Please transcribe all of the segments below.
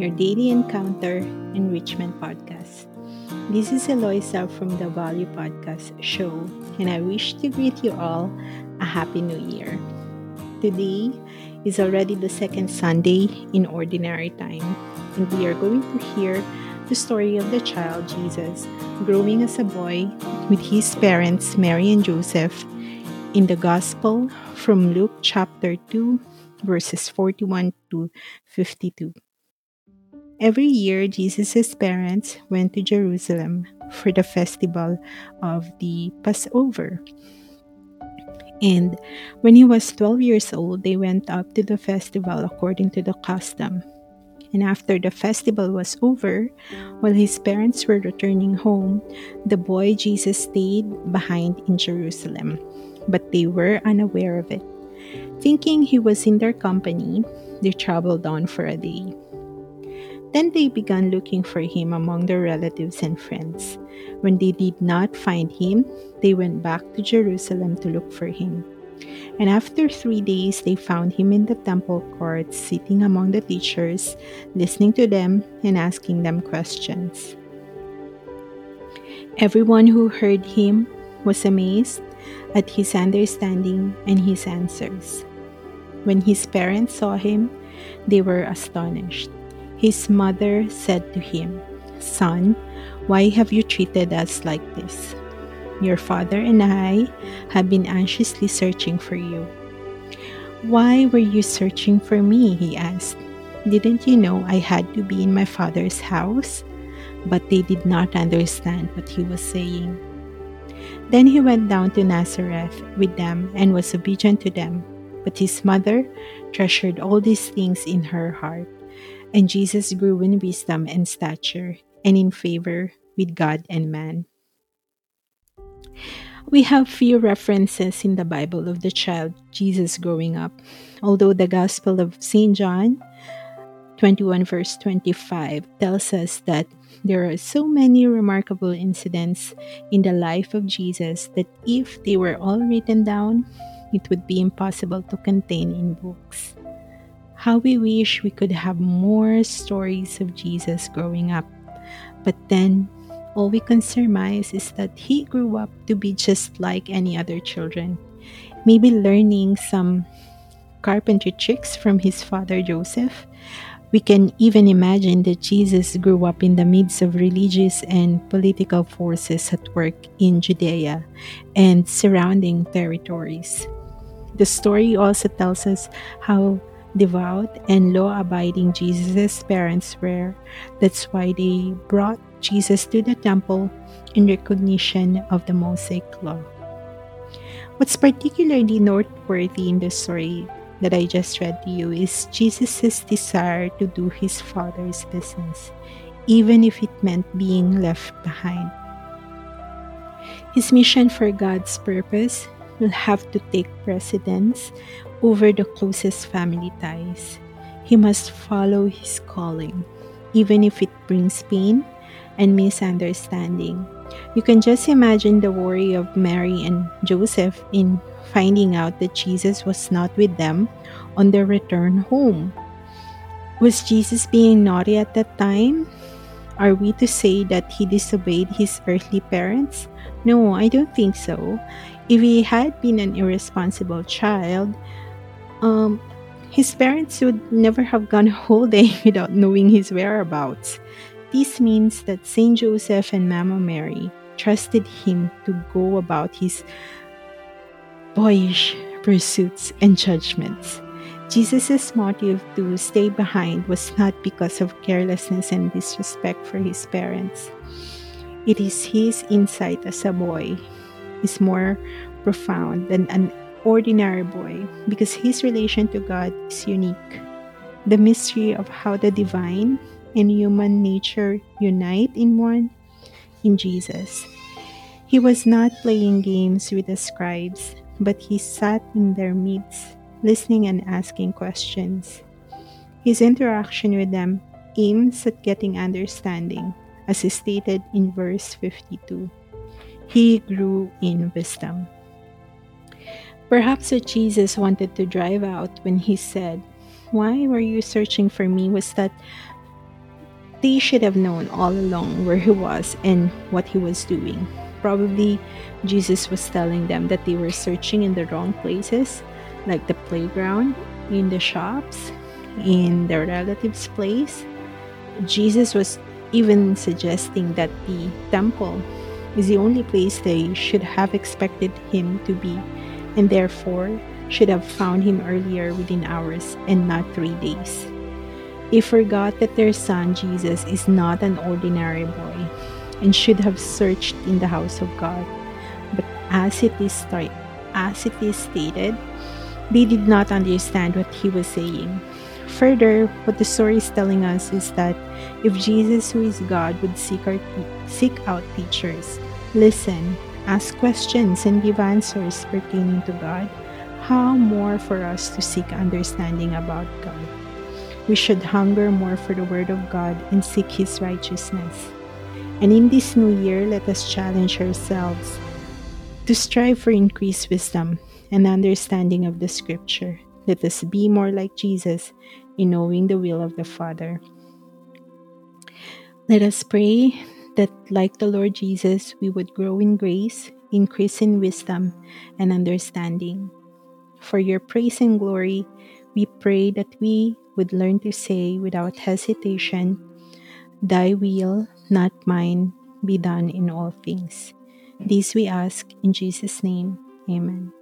your daily encounter enrichment podcast. This is Eloisa from the Value Podcast Show, and I wish to greet you all a Happy New Year. Today is already the second Sunday in Ordinary Time, and we are going to hear the story of the child Jesus growing as a boy with his parents, Mary and Joseph, in the Gospel from Luke chapter 2, verses 41 to 52. Every year, Jesus' parents went to Jerusalem for the festival of the Passover. And when he was 12 years old, they went up to the festival according to the custom. And after the festival was over, while his parents were returning home, the boy Jesus stayed behind in Jerusalem but they were unaware of it. Thinking he was in their company, they traveled on for a day. Then they began looking for him among their relatives and friends. When they did not find him, they went back to Jerusalem to look for him. And after three days, they found him in the temple courts, sitting among the teachers, listening to them and asking them questions. Everyone who heard him was amazed at his understanding and his answers. When his parents saw him, they were astonished. His mother said to him, Son, why have you treated us like this? Your father and I have been anxiously searching for you. Why were you searching for me? He asked. Didn't you know I had to be in my father's house? But they did not understand what he was saying. Then he went down to Nazareth with them and was obedient to them. But his mother treasured all these things in her heart. And Jesus grew in wisdom and stature and in favor with God and man. We have few references in the Bible of the child Jesus growing up, although the Gospel of St. John 21, verse 25, tells us that there are so many remarkable incidents in the life of Jesus that if they were all written down, it would be impossible to contain in books. How we wish we could have more stories of Jesus growing up. But then, all we can surmise is that he grew up to be just like any other children, maybe learning some carpentry tricks from his father Joseph, we can even imagine that Jesus grew up in the midst of religious and political forces at work in Judea and surrounding territories. The story also tells us how devout and law abiding Jesus' parents were. That's why they brought Jesus to the temple in recognition of the Mosaic law. What's particularly noteworthy in the story that I just read to you is Jesus' desire to do his Father's business, even if it meant being left behind. His mission for God's purpose will have to take precedence over the closest family ties. He must follow his calling, even if it brings pain and misunderstanding. You can just imagine the worry of Mary and Joseph in finding out that Jesus was not with them on their return home. Was Jesus being naughty at that time? Are we to say that he disobeyed his earthly parents? No, I don't think so. If he had been an irresponsible child, um, his parents would never have gone a whole day without knowing his whereabouts. This means that Saint Joseph and Mama Mary trusted him to go about his boyish pursuits and judgments. Jesus' motive to stay behind was not because of carelessness and disrespect for his parents. It is his insight as a boy is more profound than an ordinary boy because his relation to God is unique. The mystery of how the divine and human nature unite in one? In Jesus. He was not playing games with the scribes, but he sat in their midst, listening and asking questions. His interaction with them aims at getting understanding, as is stated in verse 52. He grew in wisdom. Perhaps what Jesus wanted to drive out when he said, Why were you searching for me? was that they should have known all along where he was and what he was doing. Probably Jesus was telling them that they were searching in the wrong places, like the playground, in the shops, in their relatives' place. Jesus was even suggesting that the temple is the only place they should have expected him to be, and therefore should have found him earlier within hours and not three days. They forgot that their son Jesus is not an ordinary boy and should have searched in the house of God. But as it is as it is stated, they did not understand what he was saying. Further, what the story is telling us is that if Jesus, who is God, would seek, our, seek out teachers, listen, ask questions, and give answers pertaining to God, how more for us to seek understanding about God? We should hunger more for the Word of God and seek His righteousness. And in this new year, let us challenge ourselves to strive for increased wisdom and understanding of the Scripture. Let us be more like Jesus in knowing the will of the Father. Let us pray that, like the Lord Jesus, we would grow in grace, increase in wisdom and understanding. For your praise and glory, we pray that we would learn to say without hesitation, Thy will, not mine, be done in all things. This we ask in Jesus' name. Amen.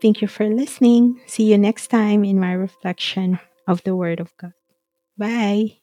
Thank you for listening. See you next time in my reflection of the Word of God. Bye.